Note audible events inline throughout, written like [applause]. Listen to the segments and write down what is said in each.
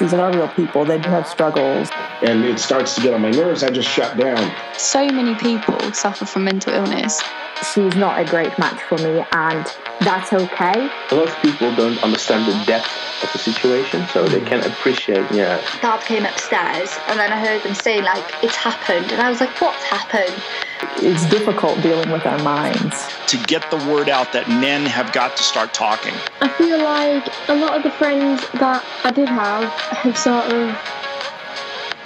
These are real people. They do have struggles. And it starts to get on my nerves. I just shut down. So many people suffer from mental illness. She's not a great match for me, and that's okay. A lot of people don't understand the depth of the situation, so they can't appreciate, yeah. Dad came upstairs, and then I heard them say, like, it's happened. And I was like, what's happened? It's difficult dealing with our minds. To get the word out that men have got to start talking. I feel like a lot of the friends that I did have have sort of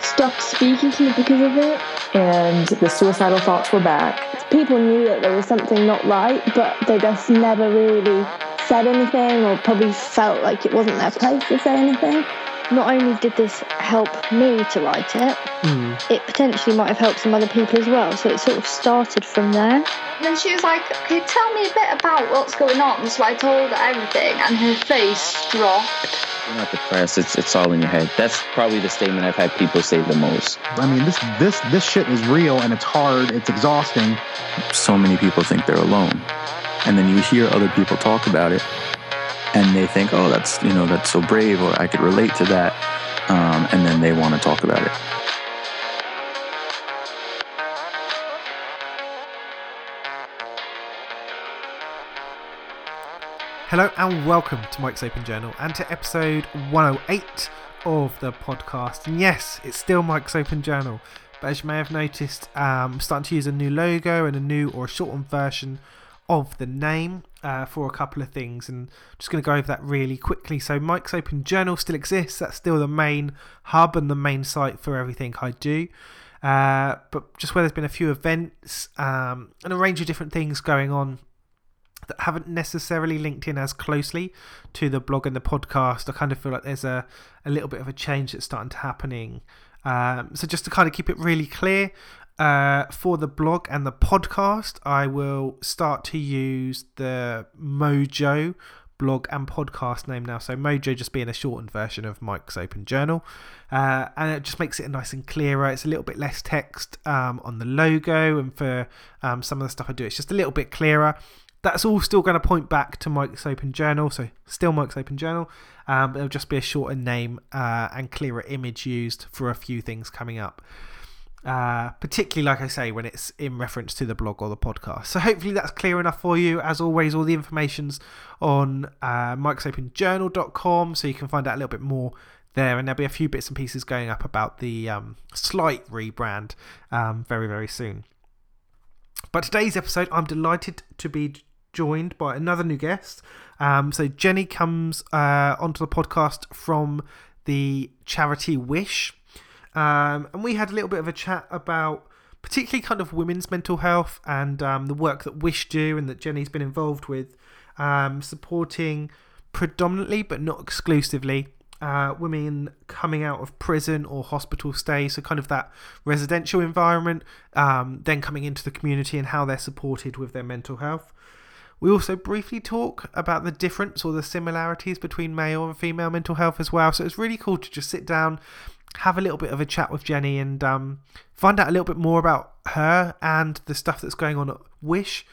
stopped speaking to me because of it. And the suicidal thoughts were back. People knew that there was something not right, but they just never really said anything or probably felt like it wasn't their place to say anything. Not only did this help me to write it, mm. it potentially might have helped some other people as well. So it sort of started from there. And then she was like, "Okay, tell me a bit about what's going on?" So I told her everything, and her face dropped. You're not depressed. It's it's all in your head. That's probably the statement I've had people say the most. I mean, this this this shit is real, and it's hard. It's exhausting. So many people think they're alone, and then you hear other people talk about it, and they think, oh, that's you know that's so brave, or I could relate to that, um, and then they want to talk about it. Hello and welcome to Mike's Open Journal and to episode 108 of the podcast. And yes, it's still Mike's Open Journal, but as you may have noticed, um, I'm starting to use a new logo and a new or a shortened version of the name uh, for a couple of things, and I'm just going to go over that really quickly. So, Mike's Open Journal still exists, that's still the main hub and the main site for everything I do. Uh, but just where there's been a few events um, and a range of different things going on that haven't necessarily linked in as closely to the blog and the podcast, I kind of feel like there's a, a little bit of a change that's starting to happening. Um, so just to kind of keep it really clear, uh, for the blog and the podcast, I will start to use the Mojo blog and podcast name now. So Mojo just being a shortened version of Mike's Open Journal, uh, and it just makes it nice and clearer. It's a little bit less text um, on the logo, and for um, some of the stuff I do, it's just a little bit clearer. That's all still going to point back to Mike's Open Journal, so still Mike's Open Journal. Um, it'll just be a shorter name uh, and clearer image used for a few things coming up. Uh, particularly, like I say, when it's in reference to the blog or the podcast. So, hopefully, that's clear enough for you. As always, all the information's on uh, mikesopenjournal.com, so you can find out a little bit more there. And there'll be a few bits and pieces going up about the um, slight rebrand um, very, very soon. But today's episode, I'm delighted to be joined by another new guest. Um, so, Jenny comes uh, onto the podcast from the charity Wish. Um, and we had a little bit of a chat about particularly kind of women's mental health and um, the work that Wish do and that Jenny's been involved with, um, supporting predominantly but not exclusively uh, women coming out of prison or hospital stay, so kind of that residential environment, um, then coming into the community and how they're supported with their mental health. We also briefly talk about the difference or the similarities between male and female mental health as well. So it's really cool to just sit down have a little bit of a chat with Jenny and um, find out a little bit more about her and the stuff that's going on at Wish,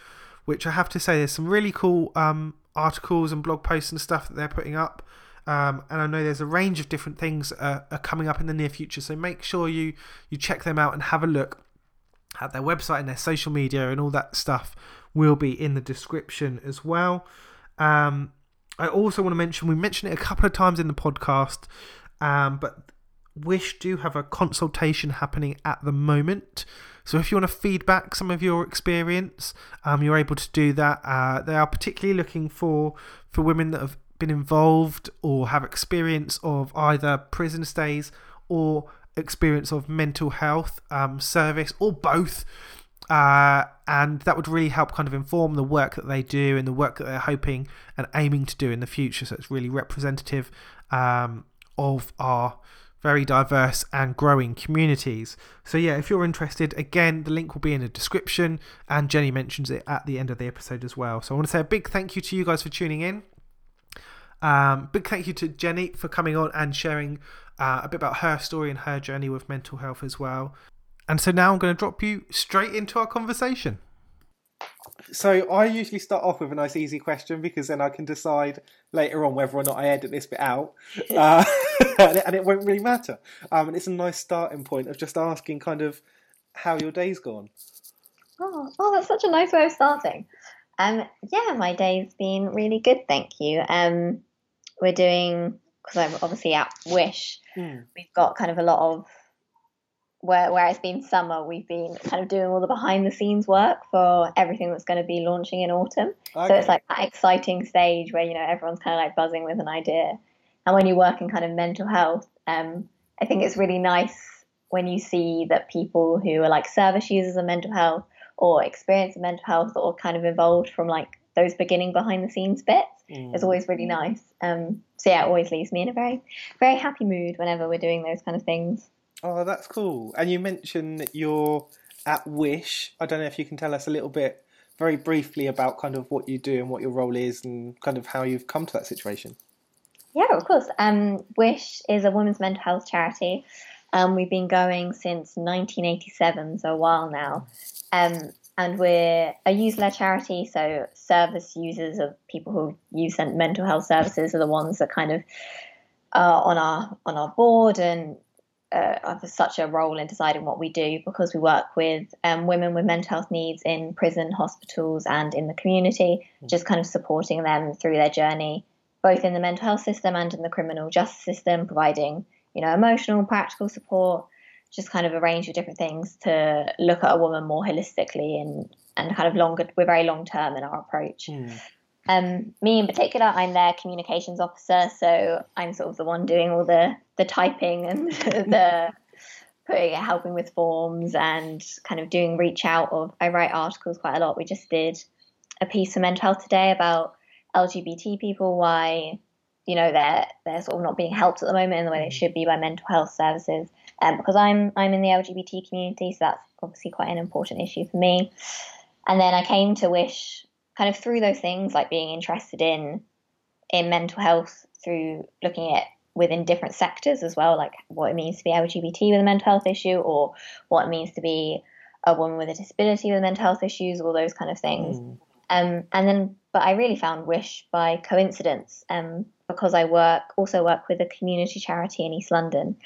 which I have to say, there's some really cool um, articles and blog posts and stuff that they're putting up. Um, and I know there's a range of different things uh, are coming up in the near future, so make sure you you check them out and have a look at their website and their social media and all that stuff will be in the description as well. Um, I also want to mention we mentioned it a couple of times in the podcast, um, but Wish do have a consultation happening at the moment. So if you want to feedback some of your experience, um, you're able to do that. Uh, they are particularly looking for for women that have been involved or have experience of either prison stays or experience of mental health um, service or both. Uh, and that would really help kind of inform the work that they do and the work that they're hoping and aiming to do in the future. So it's really representative um, of our very diverse and growing communities. So, yeah, if you're interested, again, the link will be in the description, and Jenny mentions it at the end of the episode as well. So, I want to say a big thank you to you guys for tuning in. Um, big thank you to Jenny for coming on and sharing uh, a bit about her story and her journey with mental health as well. And so now I'm going to drop you straight into our conversation. So I usually start off with a nice easy question because then I can decide later on whether or not I edit this bit out. [laughs] Uh, [laughs] and, it, and it won't really matter. Um, and it's a nice starting point of just asking kind of how your day's gone. Oh, oh, that's such a nice way of starting. Um, yeah, my day's been really good, thank you. Um, we're doing because I'm obviously at Wish. Hmm. We've got kind of a lot of where where it's been summer. We've been kind of doing all the behind the scenes work for everything that's going to be launching in autumn. So it's like that exciting stage where you know everyone's kind of like buzzing with an idea. And when you work in kind of mental health, um, I think it's really nice when you see that people who are like service users of mental health or experience of mental health or kind of evolved from like those beginning behind the scenes bits Mm. is always really nice. Um, so yeah, it always leaves me in a very, very happy mood whenever we're doing those kind of things. Oh, that's cool. And you mentioned that you're at Wish. I don't know if you can tell us a little bit, very briefly, about kind of what you do and what your role is, and kind of how you've come to that situation. Yeah, of course. Um, Wish is a women's mental health charity. Um, we've been going since 1987, so a while now. Um, and we're a user-led charity, so service users of people who use mental health services are the ones that kind of are on our on our board and uh, such a role in deciding what we do because we work with um, women with mental health needs in prison, hospitals, and in the community, just kind of supporting them through their journey, both in the mental health system and in the criminal justice system, providing you know emotional, practical support, just kind of a range of different things to look at a woman more holistically and and kind of longer. We're very long term in our approach. Um, me in particular, I'm their communications officer, so I'm sort of the one doing all the the typing and [laughs] the putting helping with forms and kind of doing reach out of. I write articles quite a lot. We just did a piece for Mental Health today about LGBT people, why you know they're they're sort of not being helped at the moment in the way they should be by mental health services. Um, because I'm I'm in the LGBT community, so that's obviously quite an important issue for me. And then I came to Wish kind of through those things, like being interested in in mental health through looking at within different sectors as well, like what it means to be LGBT with a mental health issue, or what it means to be a woman with a disability with mental health issues, all those kind of things. Um, and then, but I really found Wish by coincidence, um, because I work also work with a community charity in East London,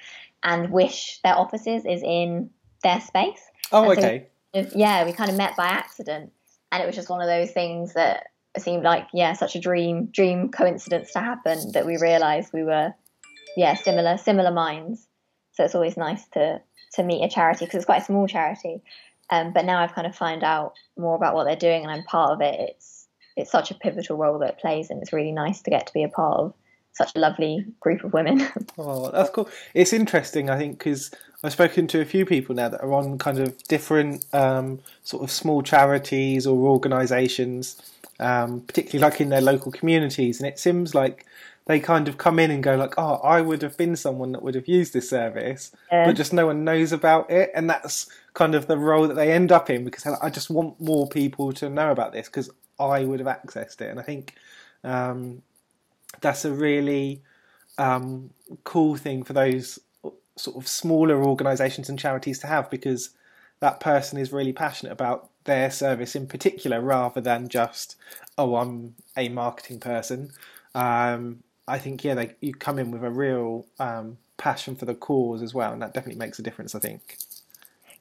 and Wish their offices is in their space. Oh, And so okay. we- yeah, we kind of met by accident, and it was just one of those things that seemed like yeah, such a dream dream coincidence to happen that we realised we were yeah similar similar minds. So it's always nice to to meet a charity because it's quite a small charity. Um, but now I've kind of found out more about what they're doing, and I'm part of it. It's it's such a pivotal role that it plays, and it's really nice to get to be a part of such a lovely group of women. [laughs] Oh, that's cool. It's interesting, I think, because I've spoken to a few people now that are on kind of different um, sort of small charities or organisations, um, particularly like in their local communities, and it seems like they kind of come in and go like, "Oh, I would have been someone that would have used this service," Yeah. but just no one knows about it, and that's kind of the role that they end up in because like, I just want more people to know about this because I would have accessed it, and I think um, that's a really um, cool thing for those sort of smaller organisations and charities to have because that person is really passionate about their service in particular rather than just oh I'm a marketing person. Um, I think yeah, they, you come in with a real um, passion for the cause as well, and that definitely makes a difference. I think.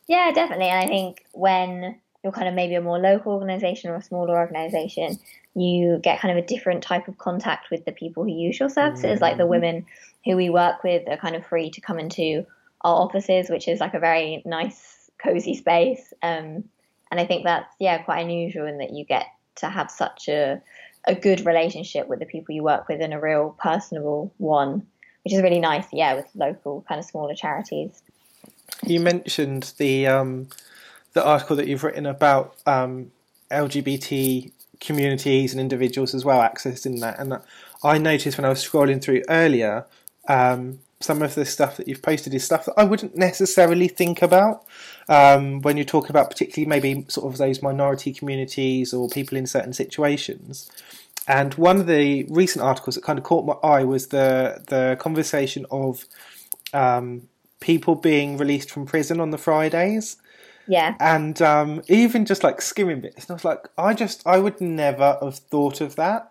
Yeah, definitely. And I think when you're kind of maybe a more local organization or a smaller organization, you get kind of a different type of contact with the people who use your services. Like the women who we work with are kind of free to come into our offices, which is like a very nice, cozy space. Um, and I think that's yeah quite unusual in that you get to have such a a good relationship with the people you work with and a real personable one, which is really nice. Yeah, with local kind of smaller charities. You mentioned the um, the article that you've written about um, LGBT communities and individuals as well accessing that, and I noticed when I was scrolling through earlier, um, some of the stuff that you've posted is stuff that I wouldn't necessarily think about um, when you talk about particularly maybe sort of those minority communities or people in certain situations. And one of the recent articles that kind of caught my eye was the the conversation of um, people being released from prison on the Fridays. Yeah. And um, even just like skimming bits, and I was like, I just, I would never have thought of that.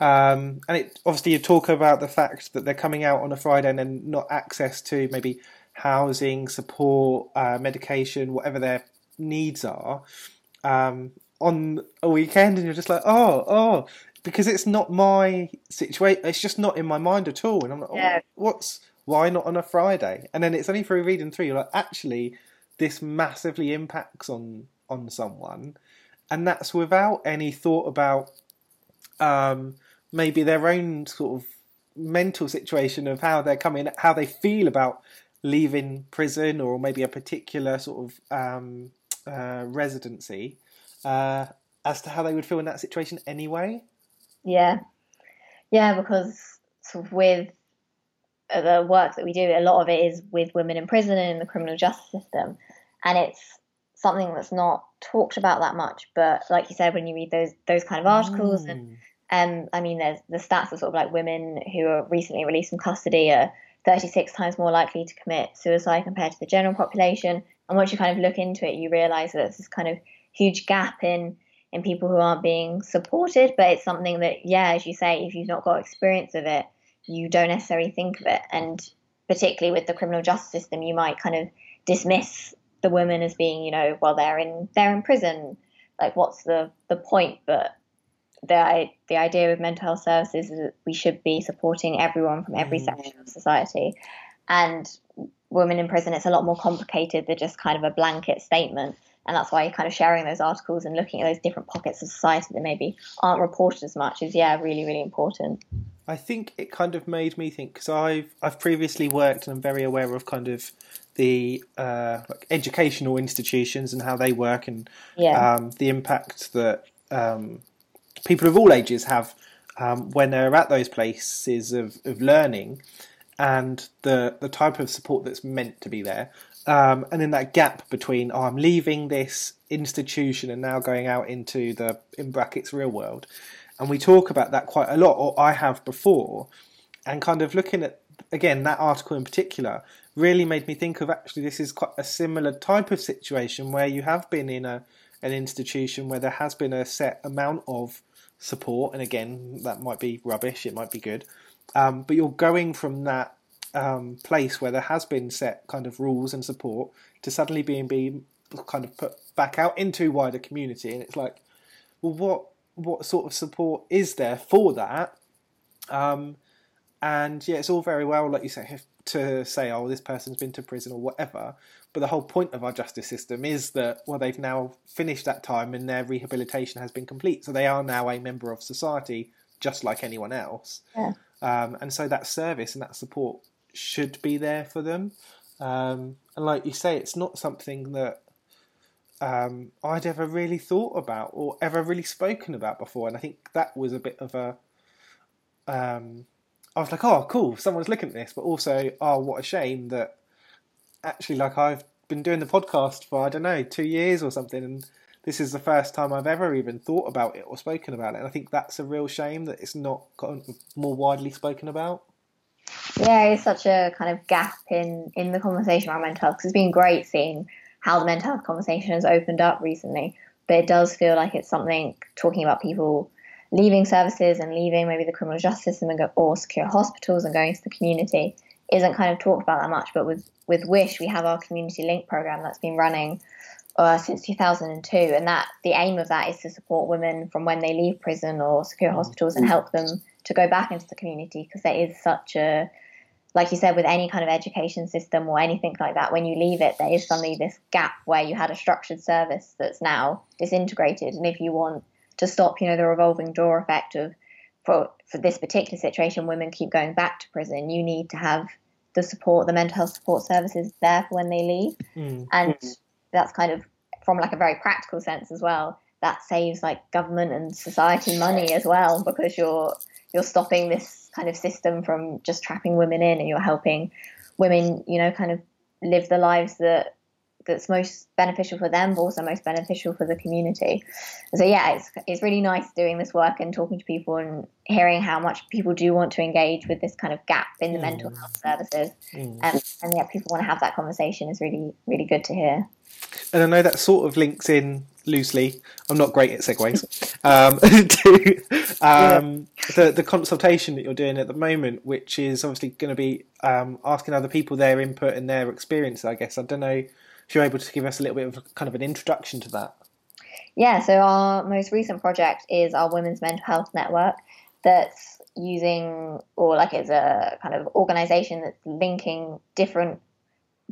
Um, and it obviously you talk about the fact that they're coming out on a Friday and then not access to maybe housing, support, uh, medication, whatever their needs are, um, on a weekend, and you're just like, oh, oh, because it's not my situation. It's just not in my mind at all, and I'm like, oh, Yeah. what's why not on a Friday? And then it's only through reading through, you're like, actually, this massively impacts on on someone, and that's without any thought about um, maybe their own sort of mental situation of how they're coming, how they feel about leaving prison, or maybe a particular sort of um, uh, residency, uh, as to how they would feel in that situation anyway. Yeah, yeah, because sort of with uh, the work that we do, a lot of it is with women in prison and in the criminal justice system, and it's something that's not talked about that much. But like you said, when you read those those kind of articles, and um, I mean, there's the stats are sort of like women who are recently released from custody are 36 times more likely to commit suicide compared to the general population. And once you kind of look into it, you realise that there's this kind of huge gap in in people who aren't being supported. But it's something that, yeah, as you say, if you've not got experience of it, you don't necessarily think of it. And particularly with the criminal justice system, you might kind of dismiss the women as being, you know, well, they're in they're in prison. Like, what's the the point? But the the idea with mental health services is that we should be supporting everyone from every section of society, and women in prison it's a lot more complicated than just kind of a blanket statement, and that's why you're kind of sharing those articles and looking at those different pockets of society that maybe aren't reported as much is yeah really really important. I think it kind of made me think because I've I've previously worked and I'm very aware of kind of the uh, like educational institutions and how they work and Yeah. um, the impact that um, people of all ages have um, when they're at those places of, of learning and the the type of support that's meant to be there. Um, and then that gap between oh I'm leaving this institution and now going out into the in brackets real world, and we talk about that quite a lot, or I have before, and kind of looking at again that article in particular really made me think of actually this is quite a similar type of situation where you have been in a an institution where there has been a set amount of support, and again that might be rubbish, it might be good, um, but you're going from that um, place where there has been set kind of rules and support to suddenly being being kind of put back out into wider community, and it's like, well, what what sort of support is there for that? Um, and yeah, it's all very well, like you say, to say, oh, this person's been to prison or whatever. But the whole point of our justice system is that, well, they've now finished that time and their rehabilitation has been complete. So they are now a member of society, just like anyone else. Yeah. Um, and so that service and that support should be there for them. Um, and like you say, it's not something that um, I'd ever really thought about or ever really spoken about before. And I think that was a bit of a. Um, I was like, oh, cool, someone's looking at this, but also, oh, what a shame that actually, like, I've been doing the podcast for, I don't know, two years or something, and this is the first time I've ever even thought about it or spoken about it. And I think that's a real shame that it's not more widely spoken about. Yeah, it's such a kind of gap in in the conversation around mental health. 'cause it's been great seeing how the mental health conversation has opened up recently, but it does feel like it's something talking about people leaving services and leaving maybe the criminal justice system and go, or secure hospitals and going to the community isn't kind of talked about that much. But with with Wish, we have our community link program that's been running uh, since 2002, and that the aim of that is to support women from when they leave prison or secure hospitals and help them to go back into the community because there is such a like you said with any kind of education system or anything like that when you leave it there is suddenly this gap where you had a structured service that's now disintegrated and if you want to stop you know the revolving door effect of for for this particular situation women keep going back to prison you need to have the support the mental health support services there for when they leave Mm. and that's kind of from like a very practical sense as well that saves like government and society money as well because you're you're stopping this kind of system from just trapping women in and you're helping women you know kind of live the lives that that's most beneficial for them but also most beneficial for the community so yeah it's it's really nice doing this work and talking to people and hearing how much people do want to engage with this kind of gap in the mental health services Mm. um, and yeah people want to have that conversation is really really good to hear and I know that sort of links in loosely. I'm not great at segues. Um, [laughs] to um, the the consultation that you're doing at the moment, which is obviously going to be um, asking other people their input and their experience. I guess I don't know if you're able to give us a little bit of kind of an introduction to that. Yeah, so our most recent project is our Women's Mental Health Network that's using, or like it's a kind of organization that's linking different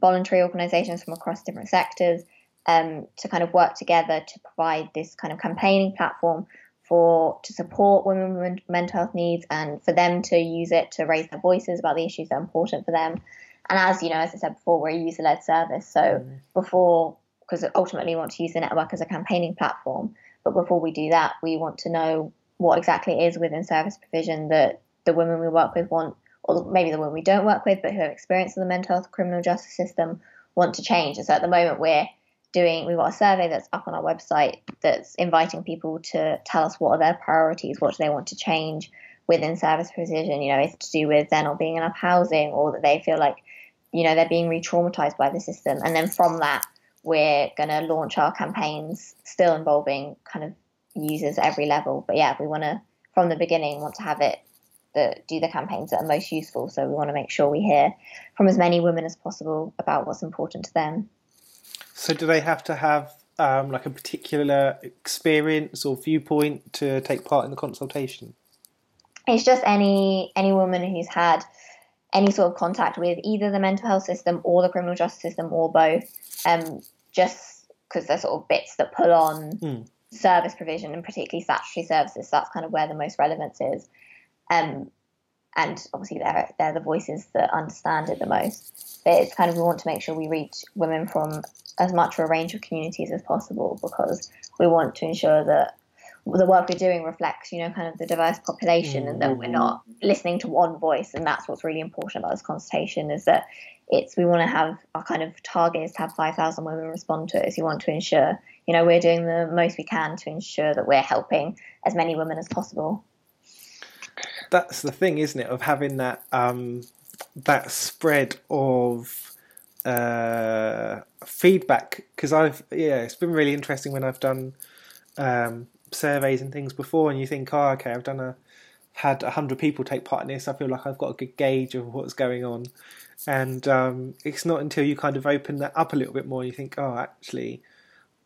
voluntary organizations from across different sectors um, to kind of work together to provide this kind of campaigning platform for to support women with mental health needs and for them to use it to raise their voices about the issues that are important for them. And as you know, as I said before, we're a user led service. So mm. before, because ultimately we want to use the network as a campaigning platform, but before we do that, we want to know what exactly is within service provision that the women we work with want, or maybe the women we don't work with, but who have experience in the mental health criminal justice system want to change. And so at the moment, we're doing we've got a survey that's up on our website that's inviting people to tell us what are their priorities, what do they want to change within service provision. You know, if it's to do with there not being enough housing or that they feel like you know they're being re-traumatized by the system, and then from that we're going to launch our campaigns, still involving kind of users at every level. But yeah, we want to from the beginning want to have it that do the campaigns that are most useful. So we want to make sure we hear from as many women as possible about what's important to them. So, do they have to have um, like a particular experience or viewpoint to take part in the consultation? It's just any any woman who's had any sort of contact with either the mental health system or the criminal justice system or both. Um, just because they're sort of bits that pull on mm. service provision and particularly statutory services. So that's kind of where the most relevance is. Um, and obviously they're they're the voices that understand it the most. But it's kind of we want to make sure we reach women from as much of a range of communities as possible because we want to ensure that the work we're doing reflects, you know, kind of the diverse population mm-hmm. and that we're not listening to one voice. And that's what's really important about this consultation is that it's we want to have our kind of target is to have 5,000 women respond to it. So we want to ensure, you know, we're doing the most we can to ensure that we're helping as many women as possible. That's the thing, isn't it, of having that um, that spread of uh, feedback because I've yeah, it's been really interesting when I've done um, surveys and things before, and you think, oh, okay, I've done a had a hundred people take part in this. I feel like I've got a good gauge of what's going on, and um, it's not until you kind of open that up a little bit more, you think, oh, actually,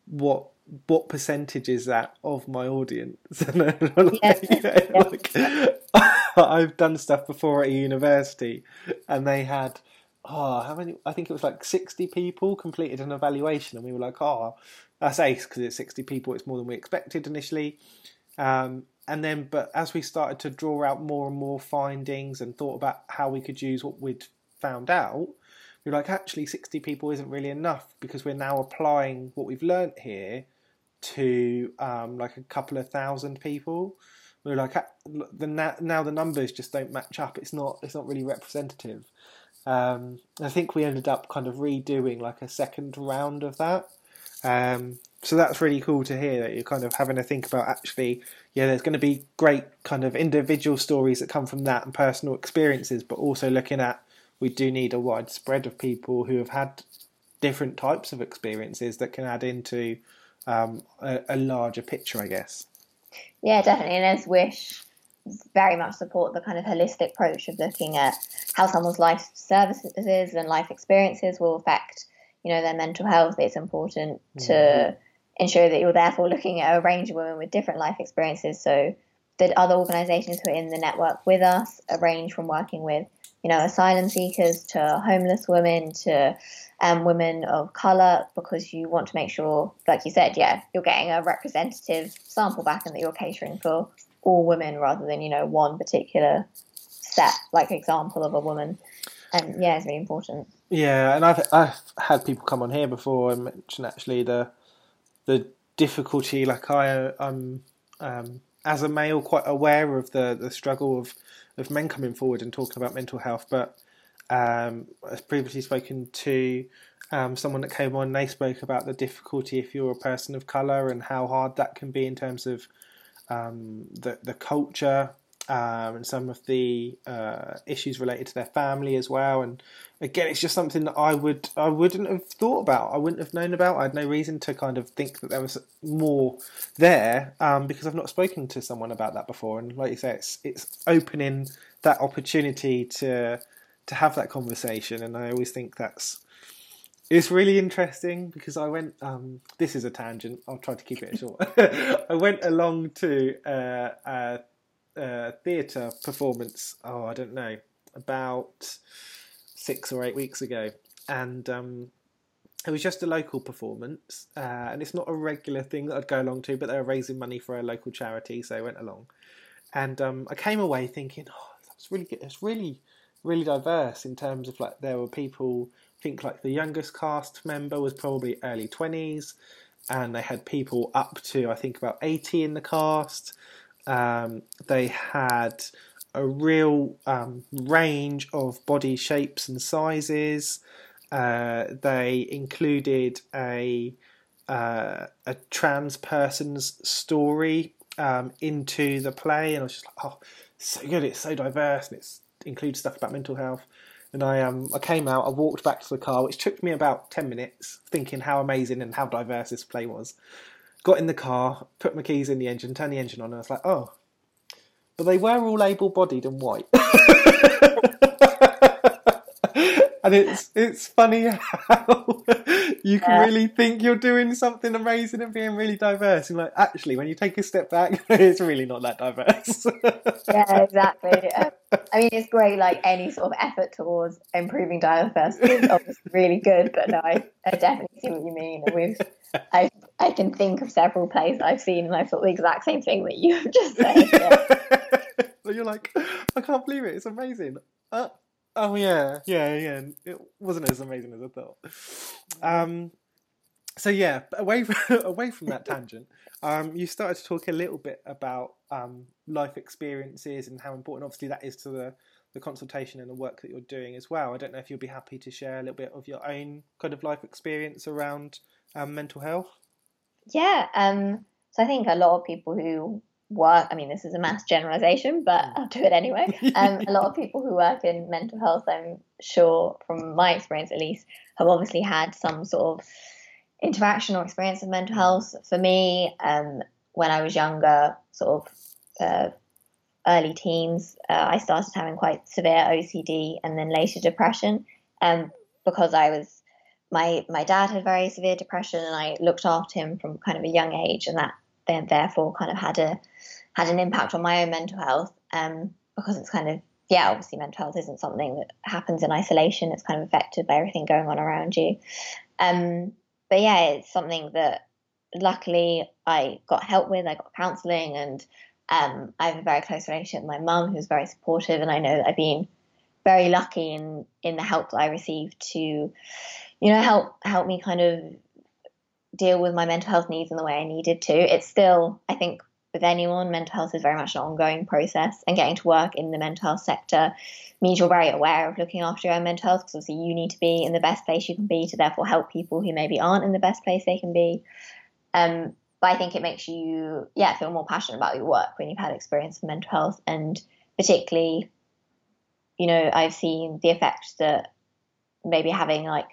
what what percentage is that of my audience? [laughs] [laughs] like, yeah. like, [laughs] I've done stuff before at a university, and they had oh, how many? I think it was like 60 people completed an evaluation, and we were like, oh, that's ace because it's 60 people. It's more than we expected initially. Um, and then, but as we started to draw out more and more findings and thought about how we could use what we'd found out, we were like, actually, 60 people isn't really enough because we're now applying what we've learnt here to um, like a couple of thousand people. We were like, the now the numbers just don't match up. It's not it's not really representative. Um, I think we ended up kind of redoing like a second round of that. Um, so that's really cool to hear that you're kind of having to think about actually, yeah, there's going to be great kind of individual stories that come from that and personal experiences, but also looking at we do need a wide spread of people who have had different types of experiences that can add into um, a, a larger picture, I guess. Yeah, definitely. And as Wish very much support the kind of holistic approach of looking at how someone's life services and life experiences will affect, you know, their mental health. It's important mm-hmm. to ensure that you're therefore looking at a range of women with different life experiences. So that other organisations who are in the network with us range from working with, you know, asylum seekers to homeless women to um, women of colour, because you want to make sure, like you said, yeah, you're getting a representative sample back and that you're catering for all women rather than you know one particular set like example of a woman and yeah it's really important yeah and i've i've had people come on here before and mention actually the the difficulty like i i'm um, as a male quite aware of the the struggle of of men coming forward and talking about mental health but um, i've previously spoken to um, someone that came on they spoke about the difficulty if you're a person of color and how hard that can be in terms of um, the the culture um, and some of the uh, issues related to their family as well. And again, it's just something that I would I wouldn't have thought about. I wouldn't have known about. I had no reason to kind of think that there was more there um, because I've not spoken to someone about that before. And like you say, it's it's opening that opportunity to to have that conversation. And I always think that's it's really interesting because I went. Um, this is a tangent. I'll try to keep it short. [laughs] I went along to uh, a theatre performance. Oh, I don't know, about six or eight weeks ago, and um, it was just a local performance. Uh, and it's not a regular thing that I'd go along to, but they were raising money for a local charity, so I went along. And um, I came away thinking, oh, that's really good. It's really, really diverse in terms of like there were people I think like the youngest cast member was probably early 20s and they had people up to i think about 80 in the cast um, they had a real um, range of body shapes and sizes uh, they included a uh, a trans person's story um, into the play and i was just like oh so good it's so diverse and it includes stuff about mental health and I um I came out, I walked back to the car, which took me about ten minutes, thinking how amazing and how diverse this play was. Got in the car, put my keys in the engine, turned the engine on, and I was like, oh. But they were all able-bodied and white. [laughs] and it's it's funny how [laughs] you can Yeah. really think you're doing something amazing and being really diverse, and like actually, when you take a step back, [laughs] it's really not that diverse. yeah, exactly. I mean, it's great, like any sort of effort towards improving diversity is [laughs] obviously really good, but no, I, I definitely see what you mean. We've, I, I can think of several plays I've seen and I thought the exact same thing that you've [laughs] just said. Yeah. [laughs] You're like, I can't believe it. It's amazing. Uh, oh yeah, yeah, yeah. It wasn't as amazing as I thought. Um, so yeah, away from, away from that tangent, um, you started to talk a little bit about um, life experiences and how important, obviously, that is to the the consultation and the work that you're doing as well. I don't know if you'll be happy to share a little bit of your own kind of life experience around um, mental health. Yeah. Um, so I think a lot of people who work, I mean, this is a mass generalization, but I'll do it anyway. Um, a lot of people who work in mental health, I'm sure, from my experience at least, have obviously had some sort of interaction or experience of mental health. For me, um, when I was younger, sort of uh, early teens, uh, I started having quite severe OCD and then later depression. Um, because I was, my my dad had very severe depression, and I looked after him from kind of a young age, and that then therefore kind of had a had an impact on my own mental health. Um, because it's kind of yeah, obviously mental health isn't something that happens in isolation. It's kind of affected by everything going on around you. Um, but yeah, it's something that luckily I got help with. I got counselling, and um, I have a very close relationship with my mum, who's very supportive, and I know that I've been very lucky in in the help that I received to, you know, help help me kind of deal with my mental health needs in the way I needed to. It's still, I think, with anyone, mental health is very much an ongoing process, and getting to work in the mental health sector means you're very aware of looking after your own mental health because obviously you need to be in the best place you can be to therefore help people who maybe aren't in the best place they can be. Um, but I think it makes you, yeah, feel more passionate about your work when you've had experience of mental health, and particularly, you know, I've seen the effect that maybe having like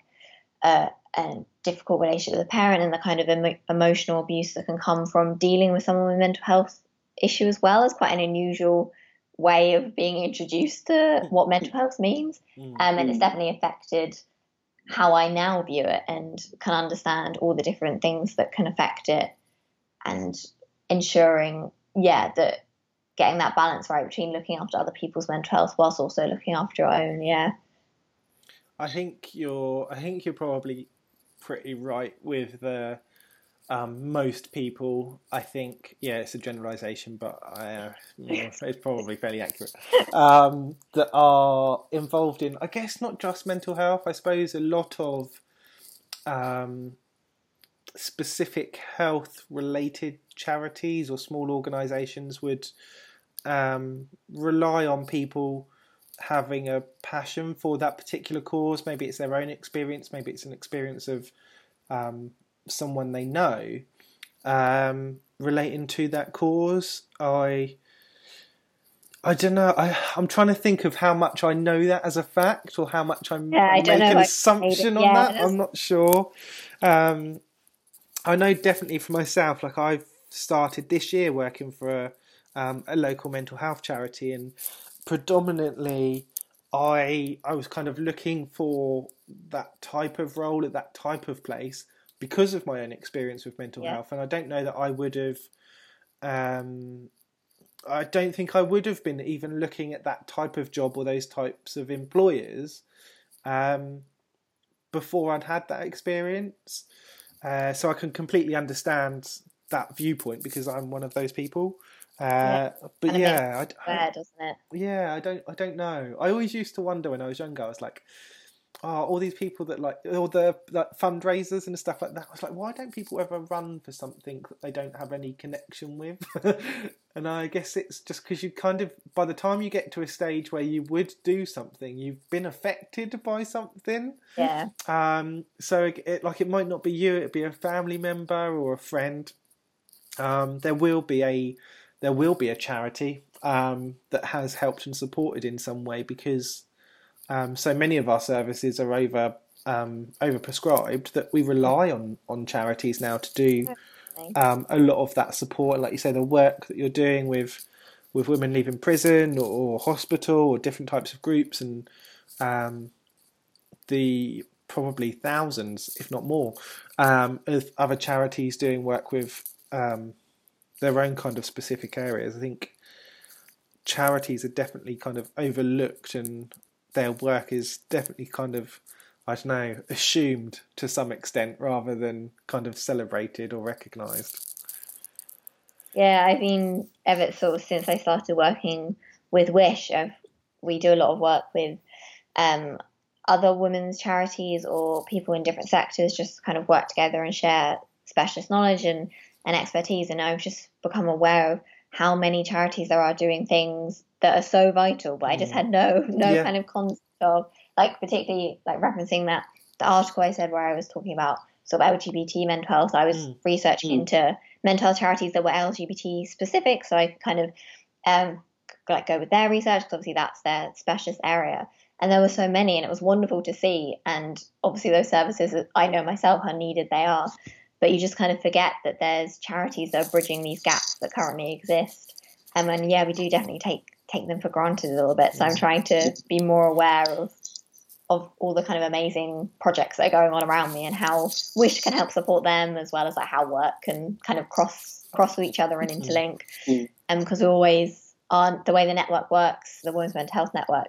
a, a difficult relationship with a parent and the kind of emo- emotional abuse that can come from dealing with someone with a mental health issue as well is quite an unusual way of being introduced to what mental health means. Um, and it's definitely affected how I now view it and can understand all the different things that can affect it and ensuring, yeah, that getting that balance right between looking after other people's mental health whilst also looking after your own, yeah. I think you're. I think you're probably pretty right with the um, most people. I think yeah, it's a generalisation, but I, uh, yeah, [laughs] it's probably fairly accurate. Um, that are involved in, I guess, not just mental health. I suppose a lot of um, specific health related charities or small organisations would um, rely on people having a passion for that particular cause. Maybe it's their own experience, maybe it's an experience of um, someone they know um, relating to that cause. I I don't know. I, I'm trying to think of how much I know that as a fact, or how much I'm, Yeah, I making an assumption on yeah, that. I'm not sure. Um, I know definitely for myself. Like I've started this year working for a, um, a local mental health charity, and predominantly, I I was kind of looking for that type of role at that type of place because of my own experience with mental Yeah. health, and I don't know that I would have. Um, I don't think I would have been even looking at that type of job or those types of employers um, before I'd had that experience. Uh, so I can completely understand that viewpoint because I'm one of those people. Uh, But Kinda yeah, I, I- Fair, doesn't it? yeah, I don't, I don't know. I always used to wonder when I was younger. I was like, oh, all these people that like, all the like fundraisers and stuff like that. I was like, why don't people ever run for something that they don't have any connection with? [laughs] and I guess it's just because you kind of, by the time you get to a stage where you would do something, you've been affected by something. Yeah. Um, so it, it, like it might not be you; it'd be a family member or a friend. Um, there will be a there will be a charity um, that has helped and supported in some way because um, so many of our services are over um, overprescribed that we rely on on charities now to do um, a lot of that support. Like you say, the work that you're doing with with women leaving prison or, or hospital or different types of groups and um, the probably thousands, if not more, um, of other charities doing work with um, their own kind of specific areas. I think charities are definitely kind of overlooked, and their work is definitely kind of I don't know assumed to some extent rather than kind of celebrated or recognised. Yeah, I've been ever sort of since I started working with Wish. I've, we do a lot of work with um, other women's charities or people in different sectors, just kind of work together and share specialist knowledge and, and expertise. And I've just become aware of how many charities there are doing things that are so vital, but I just Mm. had no no Yeah. kind of concept of like particularly like referencing that the article I said where I was talking about sort of LGBT mental health. I was Mm. researching Mm. into mental health charities that were LGBT specific, so I could kind of um, like go with their research because obviously that's their specialist area. And there were so many, and it was wonderful to see. And obviously, those services I know myself how needed they are. But you just kind of forget that there's charities that are bridging these gaps that currently exist. Um, and yeah, we do definitely take take them for granted a little bit. So I'm trying to be more aware of of all the kind of amazing projects that are going on around me and how Wish can help support them as well as like how work can kind of cross cross with each other and mm-hmm. interlink. Mm. Um, and because we always on the way the network works, the Women's Mental Health Network,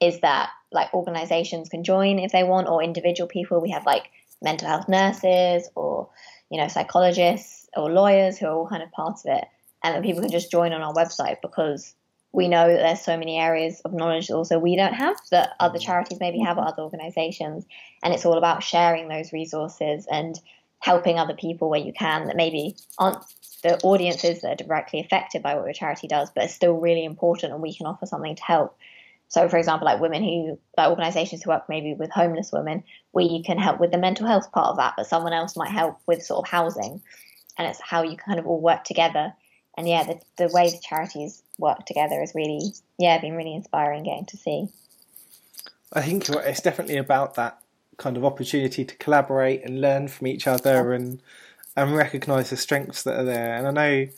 is that like organizations can join if they want or individual people. We have like mental health nurses or you know psychologists or lawyers who are all kind of part of it, and that people can just join on our website because we know that there's so many areas of knowledge that also we don't have that other mm. charities maybe have or other organizations. And it's all about sharing those resources and helping other people where you can that maybe aren't the audiences that are directly affected by what your charity does but are still really important and we can offer something to help. So for example like women who like organizations who work maybe with homeless women we can help with the mental health part of that but someone else might help with sort of housing. And it's how you kind of all work together. And yeah the, the way the charities work together is really yeah been really inspiring getting to see I think it's definitely about that kind of opportunity to collaborate and learn from each other and and recognise the strengths that are there. And I know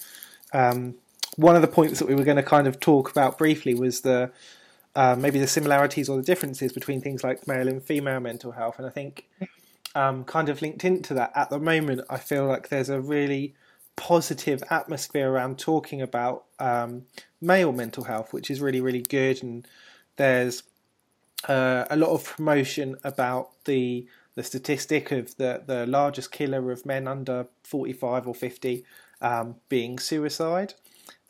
um, one of the points that we were going to kind of talk about briefly was the uh, maybe the similarities or the differences between things like male and female mental health. And I think um, kind of linked into that at the moment, I feel like there's a really positive atmosphere around talking about um, male mental health, which is really really good. And there's uh, a lot of promotion about the the statistic of the, the largest killer of men under 45 or 50 um, being suicide.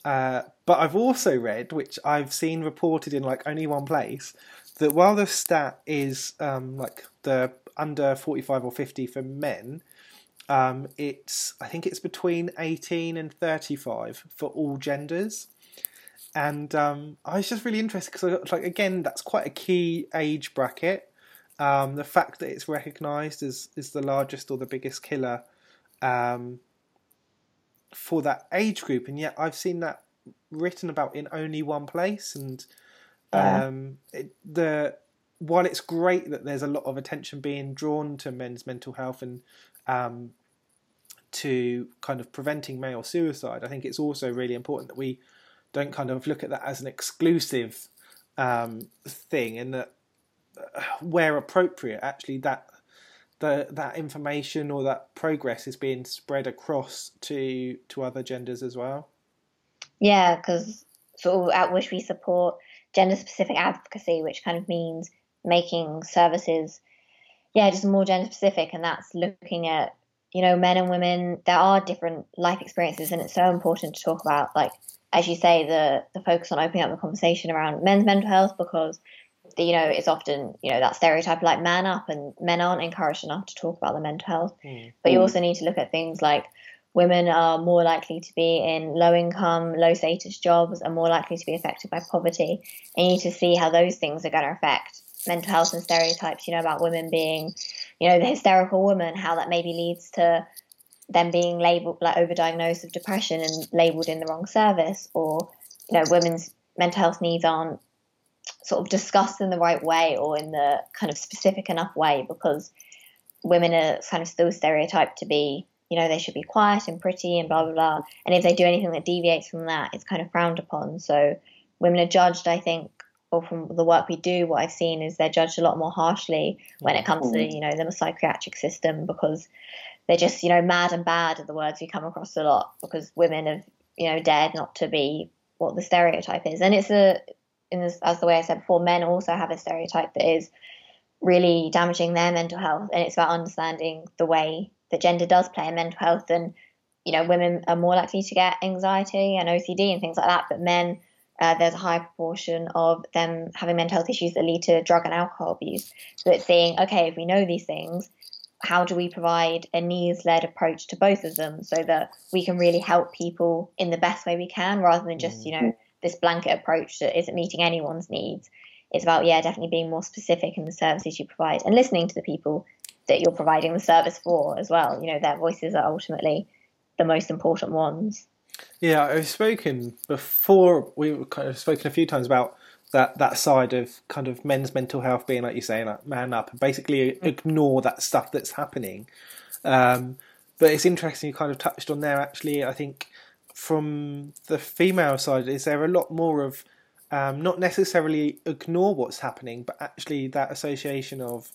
Uh, but I've also read, which I've seen reported in like only one place, that while the stat is um, like the under 45 or 50 for men, um, it's I think it's between 18 and 35 for all genders and um, I was just really interested because, like, again, that's quite a key age bracket. Um, the fact that it's recognised as as the largest or the biggest killer um, for that age group, and yet I've seen that written about in only one place, and Yeah. um, it, the while it's great that there's a lot of attention being drawn to men's mental health and um, to kind of preventing male suicide, I think it's also really important that we don't kind of look at that as an exclusive um, thing, and that uh, where appropriate, actually that the that information or that progress is being spread across to to other genders as well. Yeah, because sort of at Wish we support gender specific advocacy, which kind of means making services, yeah, just more gender specific, and that's looking at you know men and women. There are different life experiences, and it's so important to talk about. Like as you say, the the focus on opening up the conversation around men's mental health because you know it's often you know that stereotype like man up, and men aren't encouraged enough to talk about their mental health. Hmm. But you hmm. also need to look at things like women are more likely to be in low income, low status jobs, are more likely to be affected by poverty. And you need to see how those things are going to affect mental health and stereotypes, you know, about women being, you know, the hysterical woman, how that maybe leads to them being labeled, like overdiagnosed of depression and labeled in the wrong service, or, you know, women's mental health needs aren't sort of discussed in the right way or in the kind of specific enough way because women are kind of still stereotyped to be, you know, they should be quiet and pretty and blah, blah, blah. And if they do anything that deviates from that, it's kind of frowned upon. So women are judged, I think, or from the work we do, what I've seen is they're judged a lot more harshly when it mm. comes to, mm. you know, the psychiatric system because they're just, you know, mad and bad are the words we come across a lot because women have, you know, dared not to be what the stereotype is. And it's a, in this, as the way I said before, men also have a stereotype that is really damaging their mental health. And it's about understanding the way that gender does play in mental health. And, you know, women are more likely to get anxiety and OCD and things like that. But men, uh, there's a high proportion of them having mental health issues that lead to drug and alcohol abuse. So it's saying, okay, if we know these things, how do we provide a needs led approach to both of them so that we can really help people in the best way we can rather than just, you know, this blanket approach that isn't meeting anyone's needs. It's about, yeah, definitely being more specific in the services you provide and listening to the people that you're providing the service for as well. You know, their voices are ultimately the most important ones. Yeah, I've spoken before. We've kind of spoken a few times about that that side of kind of men's mental health being like you say, like man up, and basically ignore that stuff that's happening. Um, but it's interesting you kind of touched on there. Actually, I think from the female side, is there a lot more of um, not necessarily ignore what's happening, but actually that association of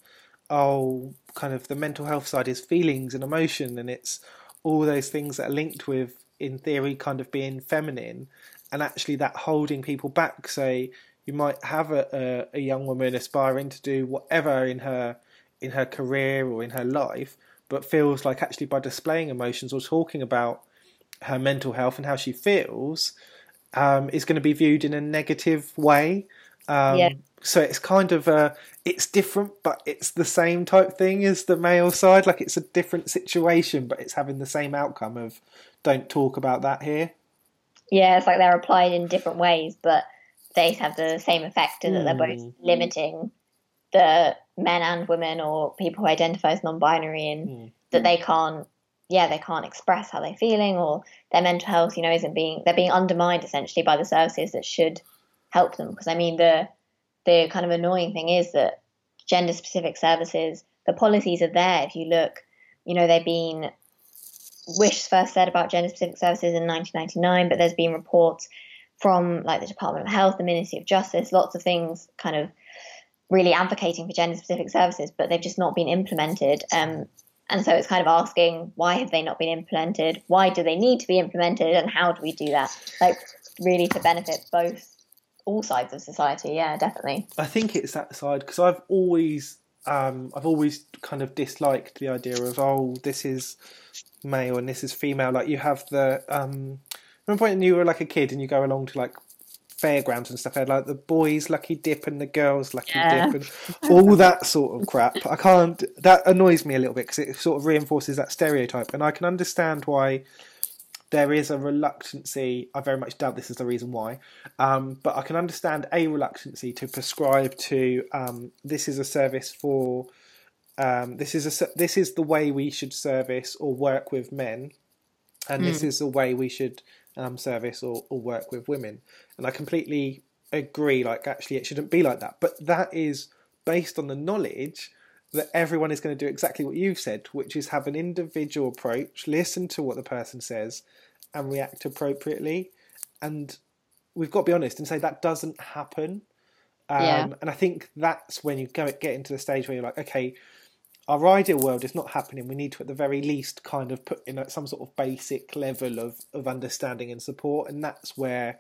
oh, kind of the mental health side is feelings and emotion, and it's all those things that are linked with, in theory, kind of being feminine, and actually that holding people back. Say you might have a, a, a young woman aspiring to do whatever in her in her career or in her life, but feels like actually by displaying emotions or talking about her mental health and how she feels um, is going to be viewed in a negative way. Um, Yeah. So it's kind of uh, it's different, but it's the same type thing as the male side. Like it's a different situation, but it's having the same outcome of don't talk about that here. Yeah, it's like they're applied in different ways, but they have the same effect in that they're both Mm. limiting the men and women or people who identify as non-binary and that they can't yeah they can't express how they're feeling or their mental health you know isn't being they're being undermined essentially by the services that should help them because i mean the the kind of annoying thing is that gender specific services the policies are there if you look you know they've been wish first said about gender specific services in 1999 but there's been reports from like the department of health the ministry of justice lots of things kind of really advocating for gender specific services, but they've just not been implemented. Um, and so it's kind of asking why have they not been implemented? Why do they need to be implemented? And how do we do that? Like, really to benefit both, all sides of society. Yeah, definitely. I think it's that side because I've always, um, I've always kind of disliked the idea of oh, this is male and this is female. Like you have the, um, remember when you were like a kid and you go along to like fairgrounds and stuff, they had like the boys' lucky dip and the girls' lucky Yeah. dip and [laughs] all that sort of crap. I can't. That annoys me a little bit because it sort of reinforces that stereotype, and I can understand why there is a reluctancy. I very much doubt this is the reason why, um, but I can understand a reluctancy to prescribe to um, this is a service for. Um, this is a this is the way we should service or work with men, and this Mm. is the way we should um, service or, or work with women. And I completely agree, like, actually, it shouldn't be like that. But that is based on the knowledge that everyone is going to do exactly what you've said, which is have an individual approach, listen to what the person says, and react appropriately. And we've got to be honest and say that doesn't happen. Um, Yeah. And I think that's when you go get into the stage where you're like, okay, our ideal world is not happening. We need to, at the very least, kind of put in some sort of basic level of, of understanding and support. And that's where,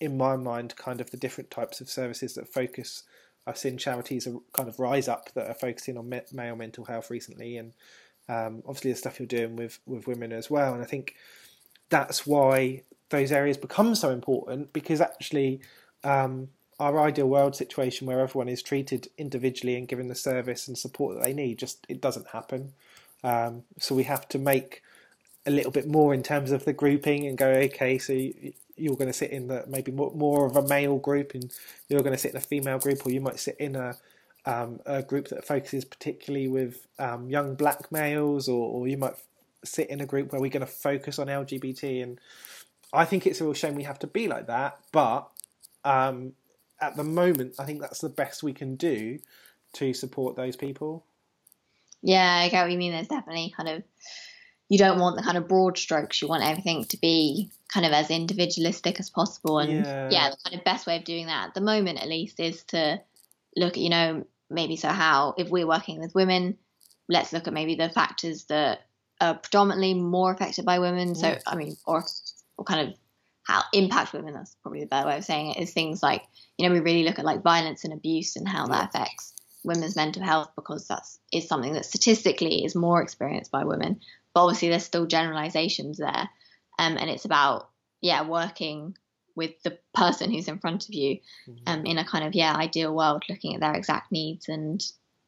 in my mind, kind of the different types of services that focus. I've seen charities kind of rise up that are focusing on me- male mental health recently, and um, obviously the stuff you're doing with with women as well. And I think that's why those areas become so important because actually um, our ideal world situation where everyone is treated individually and given the service and support that they need just it doesn't happen um, so we have to make a little bit more in terms of the grouping and go okay so you're going to sit in the maybe more, more of a male group and you're going to sit in a female group or you might sit in a um, a group that focuses particularly with um, young black males or, or you might sit in a group where we're going to focus on LGBT and I think it's a real shame we have to be like that but um, at the moment I think that's the best we can do to support those people Yeah, I get what you mean. There's definitely kind of you don't want the kind of broad strokes. You want everything to be kind of as individualistic as possible. And Yeah. yeah, the kind of best way of doing that at the moment, at least, is to look at you know maybe so how if we're working with women, let's look at maybe the factors that are predominantly more affected by women. So. I mean, or or kind of how impact women. That's probably the better way of saying it. Is things like you know we really look at like violence and abuse and how that affects women's mental health because that's is something that statistically is more experienced by women. But obviously, there's still generalizations there, um, and it's about yeah working with the person who's in front of you um, in a kind of yeah ideal world, looking at their exact needs and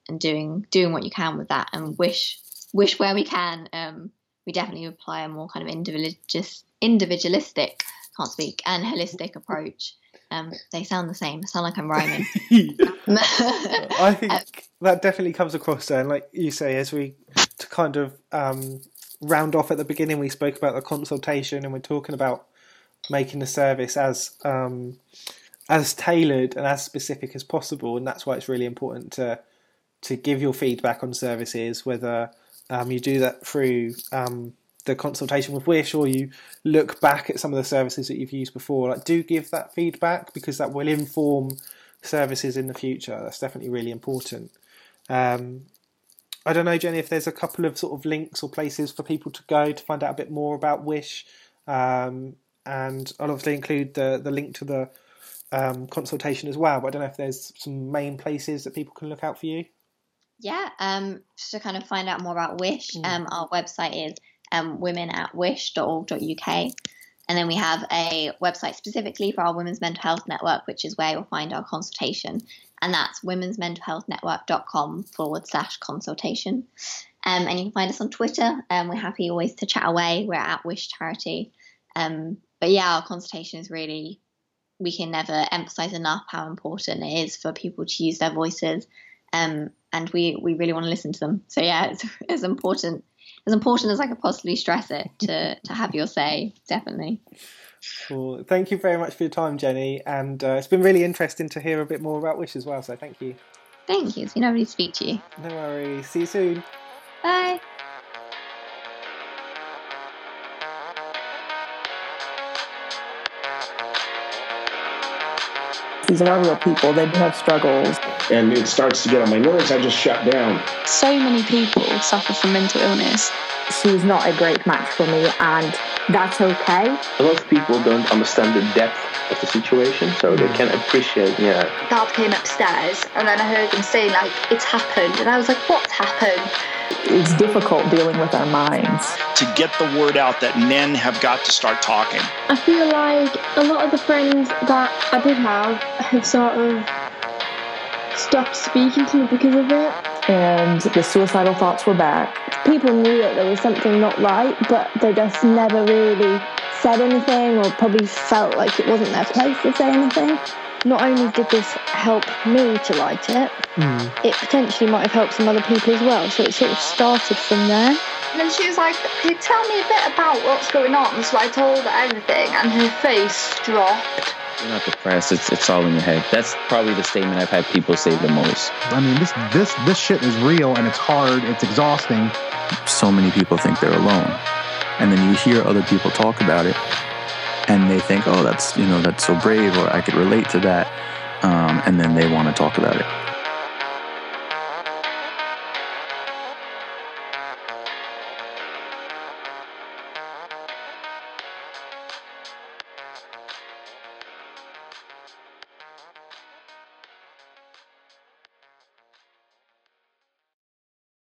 and doing doing what you can with that, and wish wish where we can. Um, we definitely apply a more kind of individualist, individualistic, can't speak, and holistic approach. Um, they sound the same. I sound like I'm rhyming. [laughs] I think [laughs] that definitely comes across there. And like you say, as we to kind of um, round off at the beginning, we spoke about the consultation, and we're talking about making the service as um, as tailored and as specific as possible. And that's why it's really important to to give your feedback on services, whether um, you do that through um, the consultation with Wish or you look back at some of the services that you've used before. Like, do give that feedback because that will inform services in the future. That's definitely really important. Um, I don't know, Jenny, if there's a couple of sort of links or places for people to go to find out a bit more about Wish. Um, and I'll obviously include the, the link to the um, consultation as well. But I don't know if there's some main places that people can look out for you. Yeah, um, just to kind of find out more about Wish, um, our website is um, women at wish.org.uk. And then we have a website specifically for our Women's Mental Health Network, which is where you'll find our consultation. And that's womensmentalhealthnetwork.com forward slash consultation. Um, and you can find us on Twitter. Um, we're happy always to chat away. We're at Wish Charity. Um, but yeah, our consultation is really, we can never emphasize enough how important it is for people to use their voices. Um, and we, we really want to listen to them. So yeah, [laughs] it's, it's important, as important as I could possibly stress it to, to have your say, definitely. Well, thank you very much for your time, Jenny. And uh, it's been really interesting to hear a bit more about Wish as well. So thank you. Thank you. It's been lovely to speak to you. No worries. See you soon. Bye. These are real people. They do have struggles. And it starts to get on my nerves. I just shut down. So many people suffer from mental illness. She's not a great match for me, and that's okay. A lot of people don't understand the depth of the situation, so they can't appreciate, yeah. Dad came upstairs and then I heard him saying like it's happened and I was like what's happened It's difficult dealing with our minds. To get the word out that men have got to start talking. I feel like a lot of the friends that I did have have sort of stopped speaking to me because of it. And the suicidal thoughts were back. People knew that there was something not right, but they just never really said anything or probably felt like it wasn't their place to say anything. Not only did this help me to write it, mm. it potentially might have helped some other people as well. So it sort of started from there. And then she was like, Could you tell me a bit about what's going on? So I told her everything, and her face dropped. You're not depressed. It's it's all in your head. That's probably the statement I've had people say the most. I mean, this this this shit is real and it's hard. It's exhausting. So many people think they're alone, and then you hear other people talk about it, and they think, "Oh, that's you know that's so brave," or "I could relate to that," um, and then they want to talk about it.